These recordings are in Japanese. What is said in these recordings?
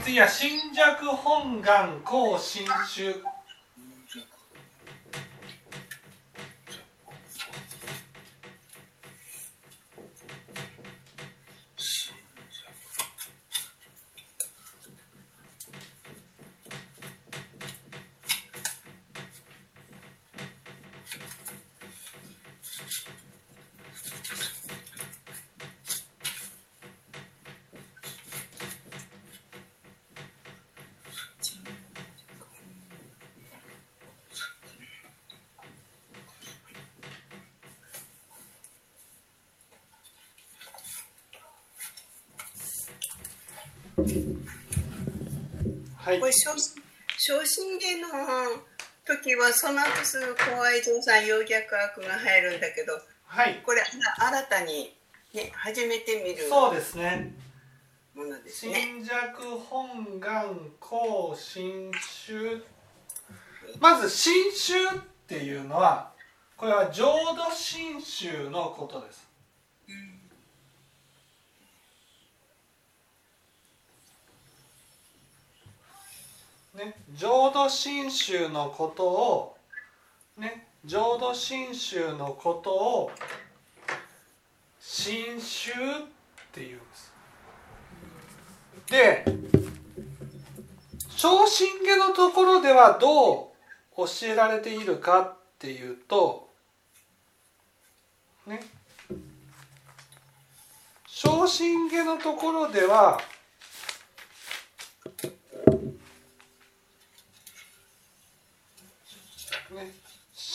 ー、次は新弱本願高新種。はい、これ昇進芸の時はその後すぐ高愛情さん陽逆悪が入るんだけど、はい、これ新たに、ね、初めて見るそうですねものですね。新弱本願高新種まず新種っていうのはこれは浄土真宗のことです。ね、浄土真宗のことを、ね、浄土真宗のことを真宗っていうんです。で昇進下のところではどう教えられているかっていうとね昇進下のところではね、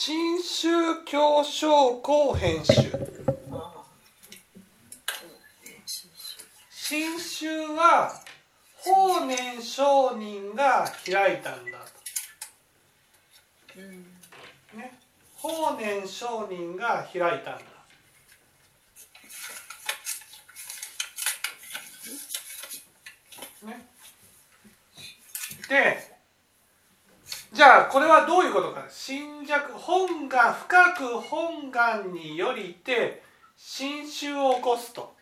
新宗教章後編集。新宗は法然上人が開いたんだと、ね、法然上人が開いたんだ。ね、でじゃあこれはどういうことか。心弱本願深く本願によりて心臭を起こすと。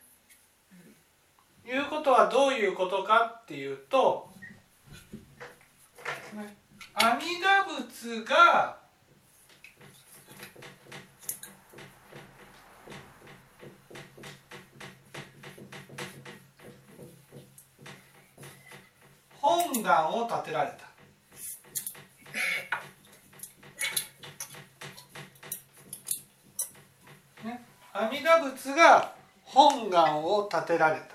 いうことはどういうことかっていうと阿弥陀仏が本願を立てられた。阿弥陀仏が本願を立てられた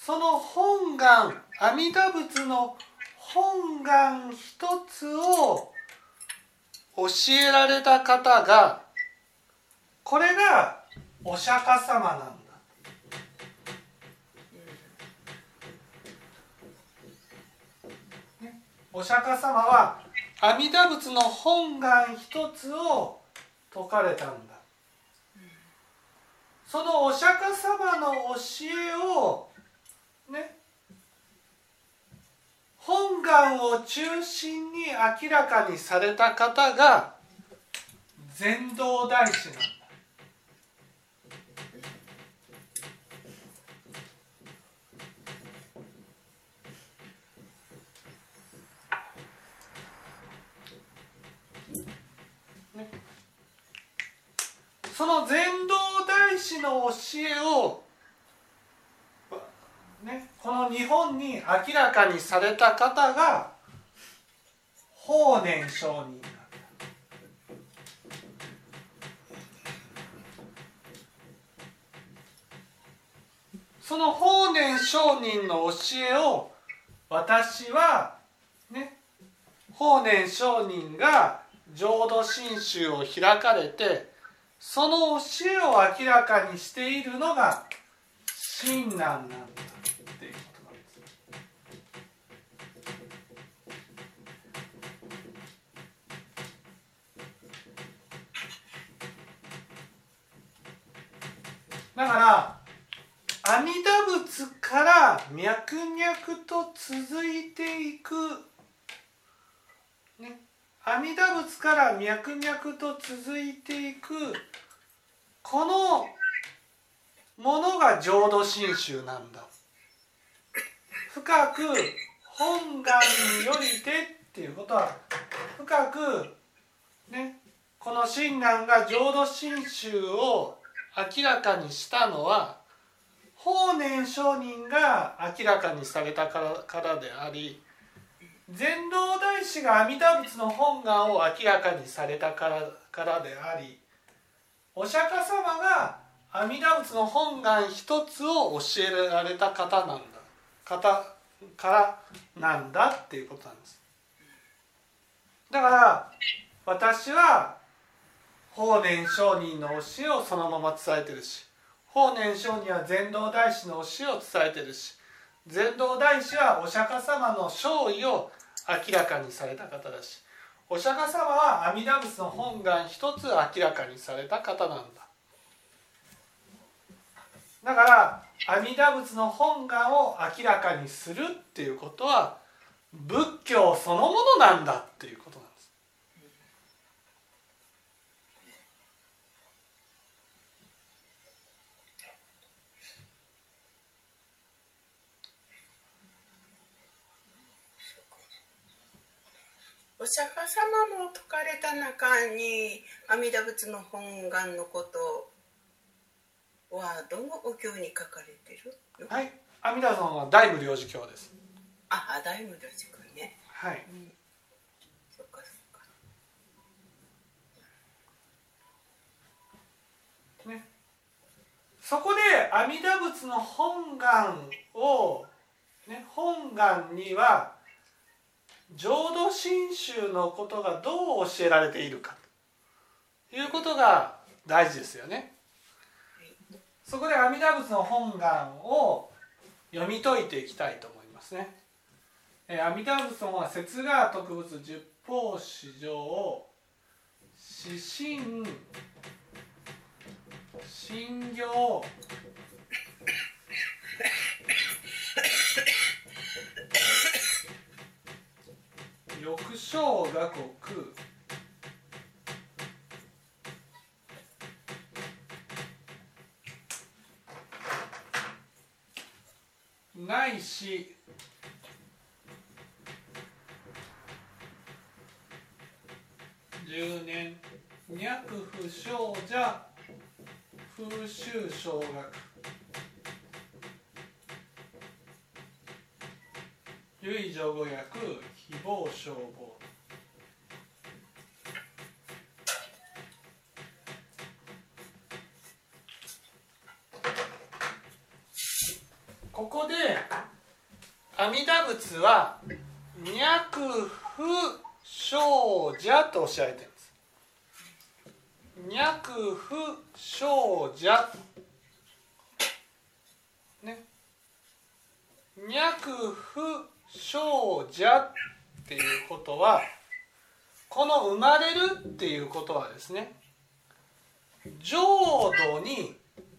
その本願阿弥陀仏の本願一つを教えられた方がこれがお釈迦様なんだ。お釈迦様は阿弥陀仏の本願一つを説かれたんだ。そのお釈迦様の教えをね本願を中心に明らかにされた方が禅道大師なんだ。その禅道大師の教えを、ね、この日本に明らかにされた方が法然上人その法然上人の教えを私はね法然上人が浄土真宗を開かれてその教えを明らかにしているのが親鸞なんだっていうことなんです。だから阿弥陀仏から脈々と続いていく、ね、阿弥陀仏から脈々と続いていくこのものが浄土真宗なんだ。深く本願によりてっていうことは深くねこの親鸞が浄土真宗を明らかにしたのは法然上人が明らかにされたからであり禅道大師が阿弥陀仏の本願を明らかにされたからからでありお釈迦様が阿弥陀仏の本願一つを教えられた方なんだ。方からなんだっていうことなんです。だから私は法然上人の教えをそのまま伝えてるし法然上人は禅道大師の教えを伝えてるし禅道大師はお釈迦様の勝意を明らかにされた方だしお釈迦様は阿弥陀仏の本願一つ明らかにされた方なんだ。だから阿弥陀仏の本願を明らかにするっていうことは仏教そのものなんだっていうことなんですお釈迦様も説かれた中に阿弥陀仏の本願のことはどのお経に書かれてるの？はい阿弥陀様は大無量寿経ですあ、大無量寿経ね。はいうん。そっかそっか。ね、そこで阿弥陀仏の本願を、ね、本願には浄土真宗のことがどう教えられているかということが大事ですよね。そこで阿弥陀仏の本願を読み解いていきたいと思いますね。えー阿弥陀仏の本は説が特仏十法史上指針信行翼小画国ないし。十年。脈不祥者風習小学唯助語訳希望消防ここで阿弥陀仏は脈不祥者とおっしゃられてるんです。脈不祥者。ね。脈不祥者っていうことはこの生まれるっていうことはですね浄土に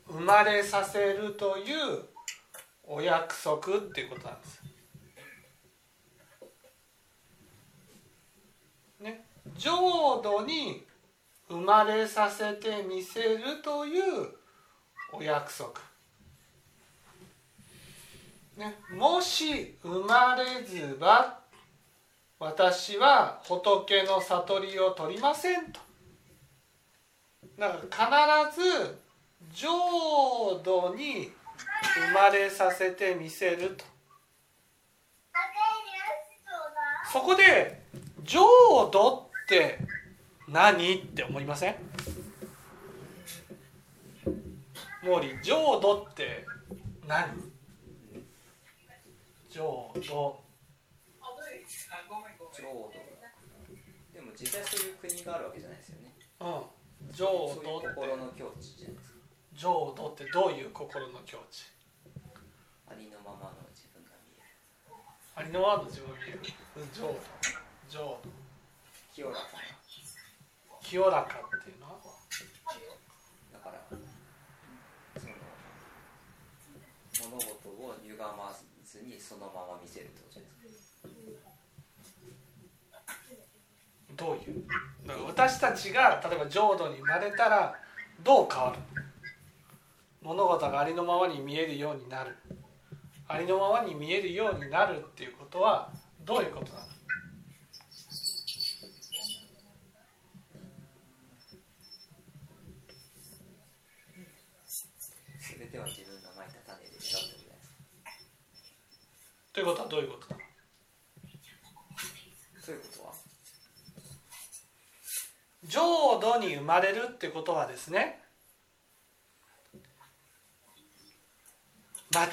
生まれさせるというお約束っていうことなんです。ね、浄土に生まれさせてみせるというお約束、ね、もし生まれずば私は仏の悟りを取りませんと。だから必ず浄土に生まれさせてみせると。そこで浄土って何って思いません？毛利浄土って何？浄土浄土でも実際そういう国があるわけじゃないですよね。うん。浄そういう土って心の境地じゃないですか。浄土ってどういう心の境地？ありのままの自分が見える。ありのままの自分を見る。浄土浄土清らか。な清らかっていうのは？だからその物事を歪まにそのまま見せるってことじゃないですか。どういう？だから私たちが例えば浄土に生まれたらどう変わる？物事がありのままに見えるようになる。ありのままに見えるようになるっていうことはどういうことなの全ては自分がまいた種でしたってことですということはどういうことなういうことは？浄土に生まれるってことはですね間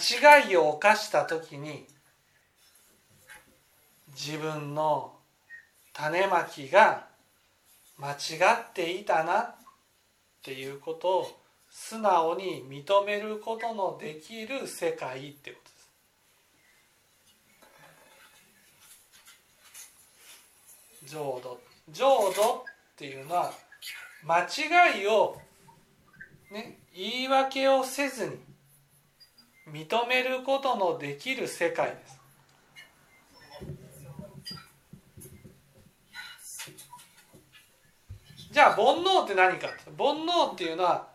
違いを犯した時に自分の種まきが間違っていたなっていうことを素直に認めることのできる世界ってことです。浄土。浄土っていうのは間違いを、ね、言い訳をせずに認めることのできる世界です。じゃあ煩悩って何か煩悩っていうのは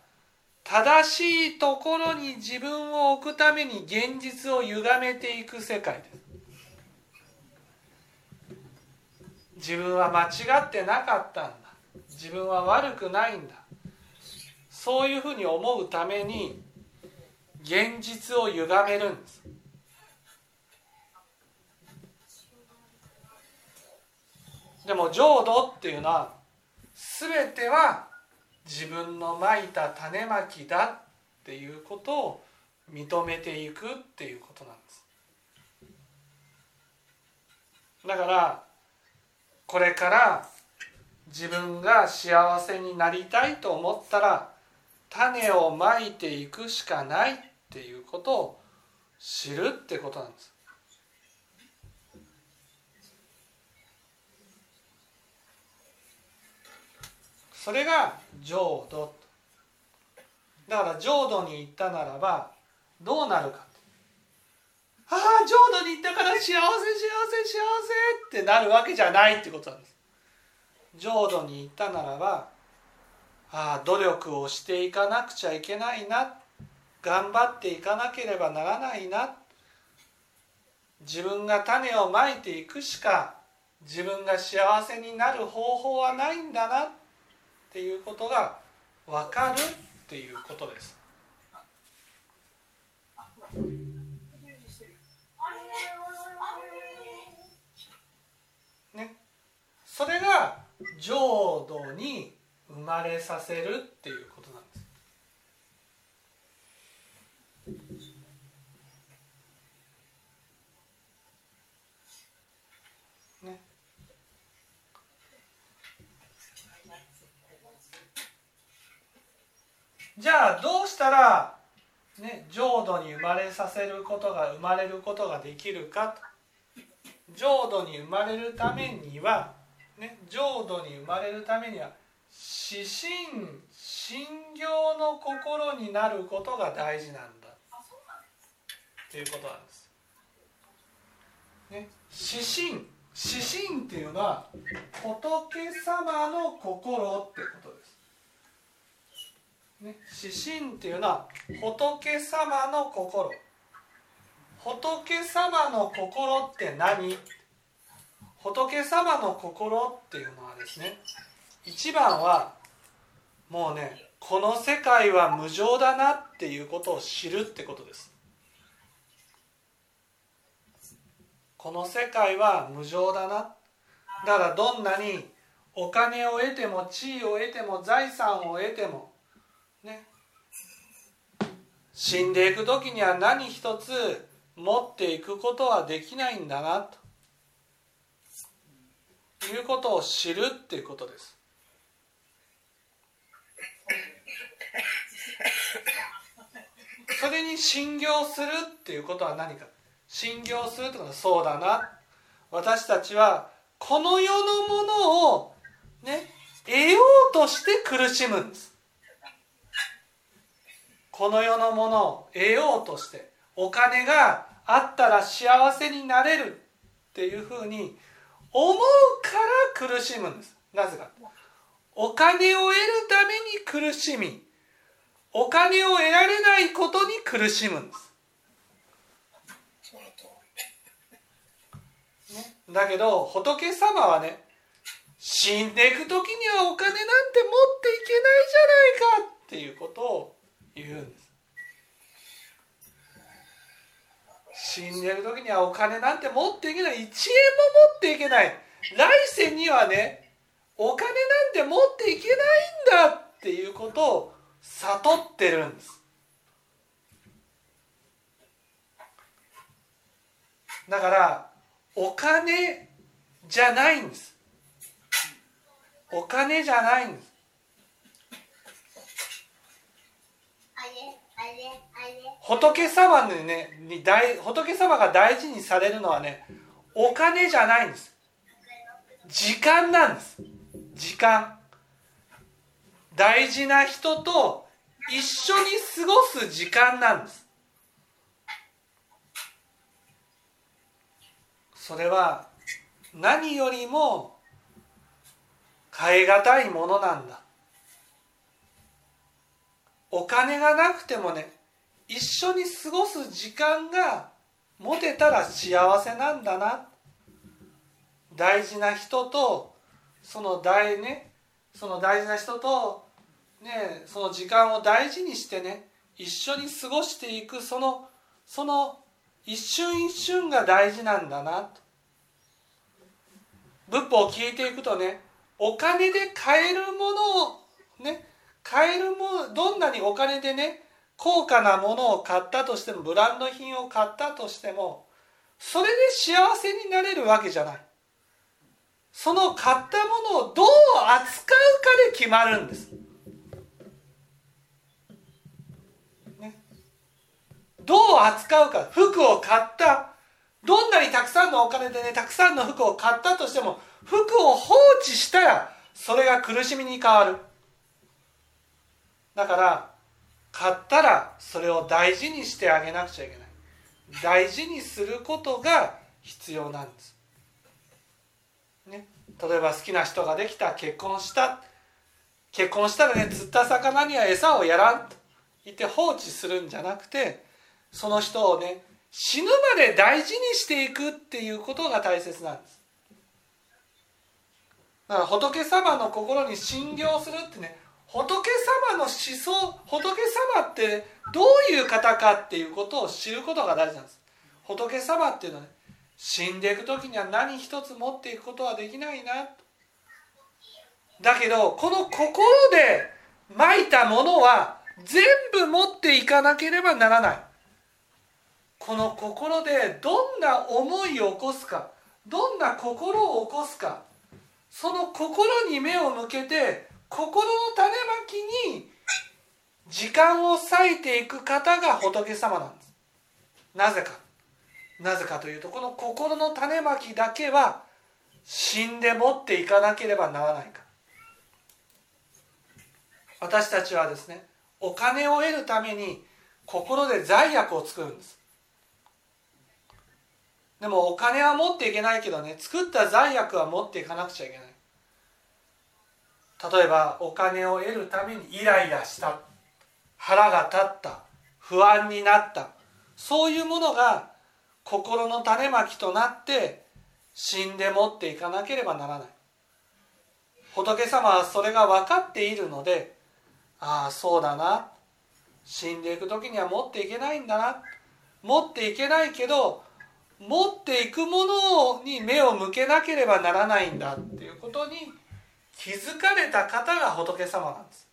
正しいところに自分を置くために現実を歪めていく世界です。自分は間違ってなかったんだ。自分は悪くないんだ。そういうふうに思うために現実を歪めるんです。でも浄土っていうのは全ては自分のまいた種まきだっていうことを認めていくっていうことなんです。だからこれから自分が幸せになりたいと思ったら種をまいていくしかないっていうことを知るってことなんです。それが浄土。だから浄土に行ったならばどうなるか。ああ浄土に行ったから幸せ幸せ幸せってなるわけじゃないってことなんです。浄土に行ったならばああ努力をしていかなくちゃいけないな。頑張っていかなければならないな。自分が種をまいていくしか自分が幸せになる方法はないんだなっていうことが分かるっていうことです。ね、それが浄土に生まれさせるっていうことなんですね。じゃあどうしたら、ね、浄土に生まれさせることが生まれることができるかと浄土に生まれるためには、ね、浄土に生まれるためには指針信行の心になることが大事なんだ。ということなんです。ね、指針指針っていうのは仏様の心ってことです。ね、指針っていうのは仏様の心。仏様の心って何？仏様の心っていうのはですね一番はもうねこの世界は無常だなっていうことを知るってことです。この世界は無常だな。だからどんなにお金を得ても地位を得ても財産を得てもね死んでいく時には何一つ持っていくことはできないんだなと。いうことを知るっていうことです。それに信行するっていうことは何か。信行するってことはそうだな。私たちはこの世のものをね得ようとして苦しむんです。この世のものを得ようとしてお金があったら幸せになれるっていうふうに思うから苦しむんです。なぜか。お金を得るために苦しみ。お金を得られないことに苦しむんです、だけど仏様はね死んでいく時にはお金なんて持っていけないじゃないかっていうことを言うんです。死んでる時にはお金なんて持っていけない。1円も持っていけない。来世にはねお金なんて持っていけないんだっていうことを悟ってるんです。だからお金じゃないんです。お金じゃないんです。仏様にねに大仏様が大事にされるのはねお金じゃないんです。時間なんです。時間。大事な人と一緒に過ごす時間なんです。それは何よりも変え難いものなんだ。お金がなくてもね一緒に過ごす時間が持てたら幸せなんだな。大事な人とその大ねその大事な人とねその時間を大事にしてね一緒に過ごしていくそのその一瞬一瞬が大事なんだな。と仏法を聞いていくとねお金で買えるものをね買えるもどんなにお金でね高価なものを買ったとしてもブランド品を買ったとしてもそれで幸せになれるわけじゃない。その買ったものをどう扱うかで決まるんです、ね、どう扱うか。服を買った。どんなにたくさんのお金でねたくさんの服を買ったとしても服を放置したらそれが苦しみに変わる。だから買ったらそれを大事にしてあげなくちゃいけない。大事にすることが必要なんです、ね、例えば好きな人ができた結婚した結婚したらね釣った魚には餌をやらんと。言って放置するんじゃなくてその人をね死ぬまで大事にしていくっていうことが大切なんです。だから仏様の心に信行するってね仏様の思想仏様ってどういう方かっていうことを知ることが大事なんです。仏様っていうのはね死んでいく時には何一つ持っていくことはできないな。だけどこの心でまいたものは全部持っていかなければならない。この心でどんな思いを起こすかどんな心を起こすかその心に目を向けて心の種まきに時間を割いていく方が仏様なんです。なぜか。なぜかというとこの心の種まきだけは死んで持っていかなければならないか。私たちはですねお金を得るために心で罪悪を作るんです。でもお金は持っていけないけどね作った罪悪は持っていかなくちゃいけない。例えばお金を得るためにイライラした。腹が立った。不安になった。そういうものが心の種まきとなって死んで持っていかなければならない。仏様はそれが分かっているのでああそうだな。死んでいく時には持っていけないんだな。持っていけないけど持っていくものに目を向けなければならないんだっていうことに気づかれた方が仏様なんです。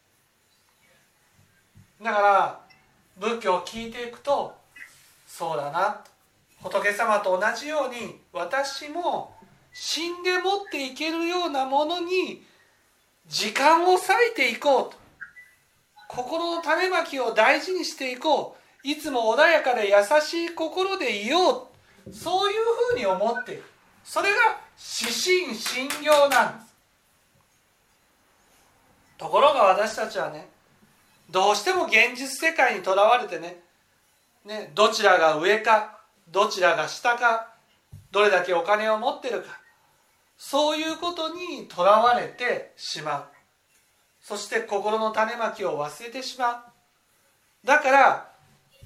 だから仏教を聞いていくとそうだな仏様と同じように私も死んで持っていけるようなものに時間を割いていこうと。心の種まきを大事にしていこう。いつも穏やかで優しい心でいようそういうふうに思っている。それが指針信行なんです。ところが私たちはねどうしても現実世界にとらわれてねねどちらが上かどちらが下かどれだけお金を持ってるかそういうことにとらわれてしまう。そして心の種まきを忘れてしまう。だから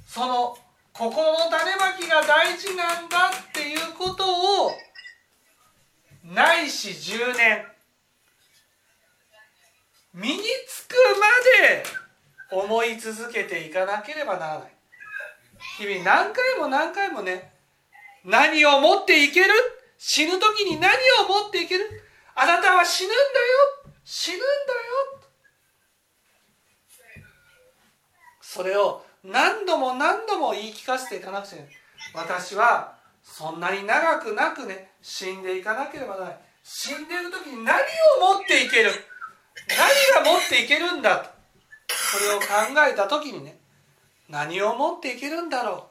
その心の種まきが大事なんだっていうことをないし10年身につくまで思い続けていかなければならない。日々何回も何回もね何を持っていける？死ぬ時に何を持っていける？あなたは死ぬんだよ！死ぬんだよ！それを何度も何度も言い聞かせていかなくちゃいけない。私はそんなに長くなくね死んでいかなければならない。死んでる時に何を持っていける？何が持っていけるんだ？とそれを考えた時にね。何を持っていけるんだろ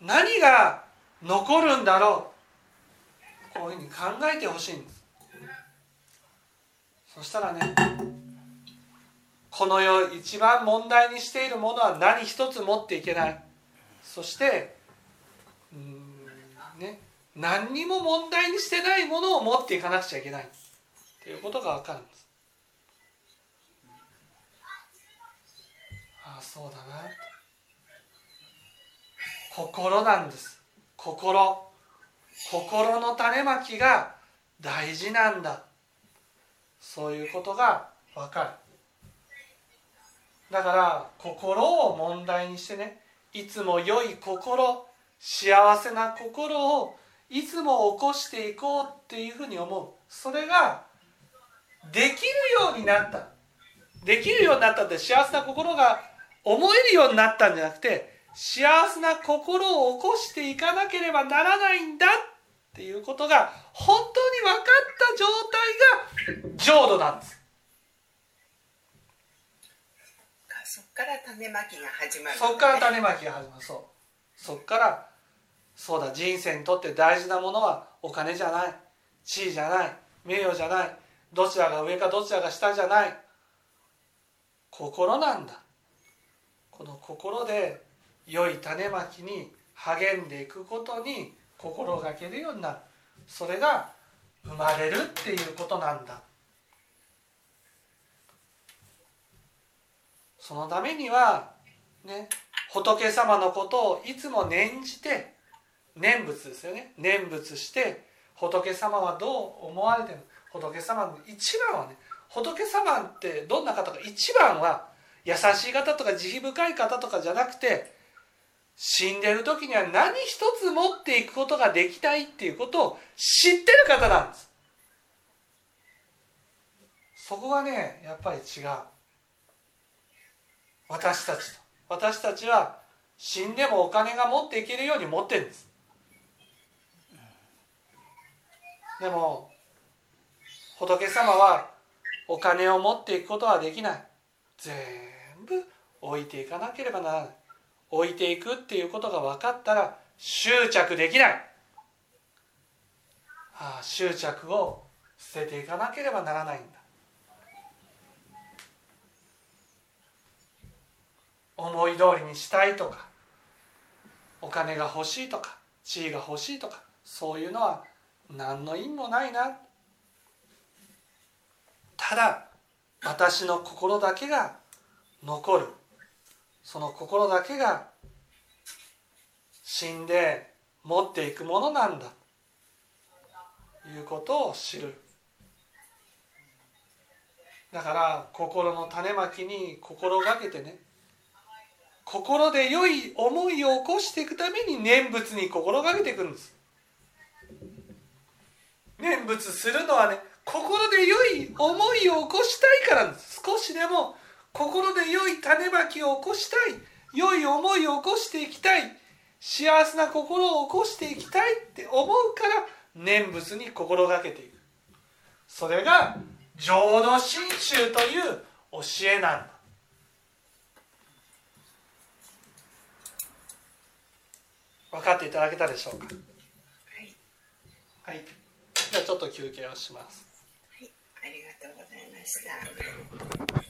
う？何が残るんだろう？こういうふうに考えてほしいんです。そしたらねこの世一番問題にしているものは何一つ持っていけない。そしてうんね何にも問題にしてないものを持っていかなくちゃいけない。っていうことが分かるんです。ああそうだな心なんです。心。心の種まきが大事なんだ。そういうことが分かる。だから心を問題にしてねいつも良い心幸せな心をいつも起こしていこうっていうふうに思う。それができるようになった。できるようになったって幸せな心が思えるようになったんじゃなくて幸せな心を起こしていかなければならないんだっていうことが本当に分かった状態が浄土なんです。そっから種まきが始まる、そっから種まきが始まる。そう。そっからそうだ人生にとって大事なものはお金じゃない。地位じゃない。名誉じゃないどちらが上かどちらが下じゃない。心なんだ。この心で良い種まきに励んでいくことに心がけるようになる。それが生まれるっていうことなんだ。そのためにはね仏様のことをいつも念じて念仏ですよね。念仏して仏様はどう思われてる仏様の一番はね仏様ってどんな方か一番は優しい方とか慈悲深い方とかじゃなくて死んでる時には何一つ持っていくことができないっていうことを知ってる方なんです。そこがねやっぱり違う。私たちと。私たちは死んでもお金が持っていけるように持ってるんです。でも仏様はお金を持っていくことはできない。全部置いていかなければならない。置いていくっていうことが分かったら執着できない、ああ執着を捨てていかなければならないんだ。思い通りにしたいとかお金が欲しいとか地位が欲しいとかそういうのは何の意味もないな。ただ私の心だけが残る。その心だけが死んで持っていくものなんだ。ということを知る。だから心の種まきに心がけてね。心で良い思いを起こしていくために念仏に心がけていくんです。念仏するのはね心で良い思いを起こしたいから少しでも心で良い種まきを起こしたい良い思いを起こしていきたい。幸せな心を起こしていきたいって思うから念仏に心がけていく。それが浄土真宗という教えなんだ。分かっていただけたでしょうか？はい、はい、じゃあちょっと休憩をしますはいありがとうございました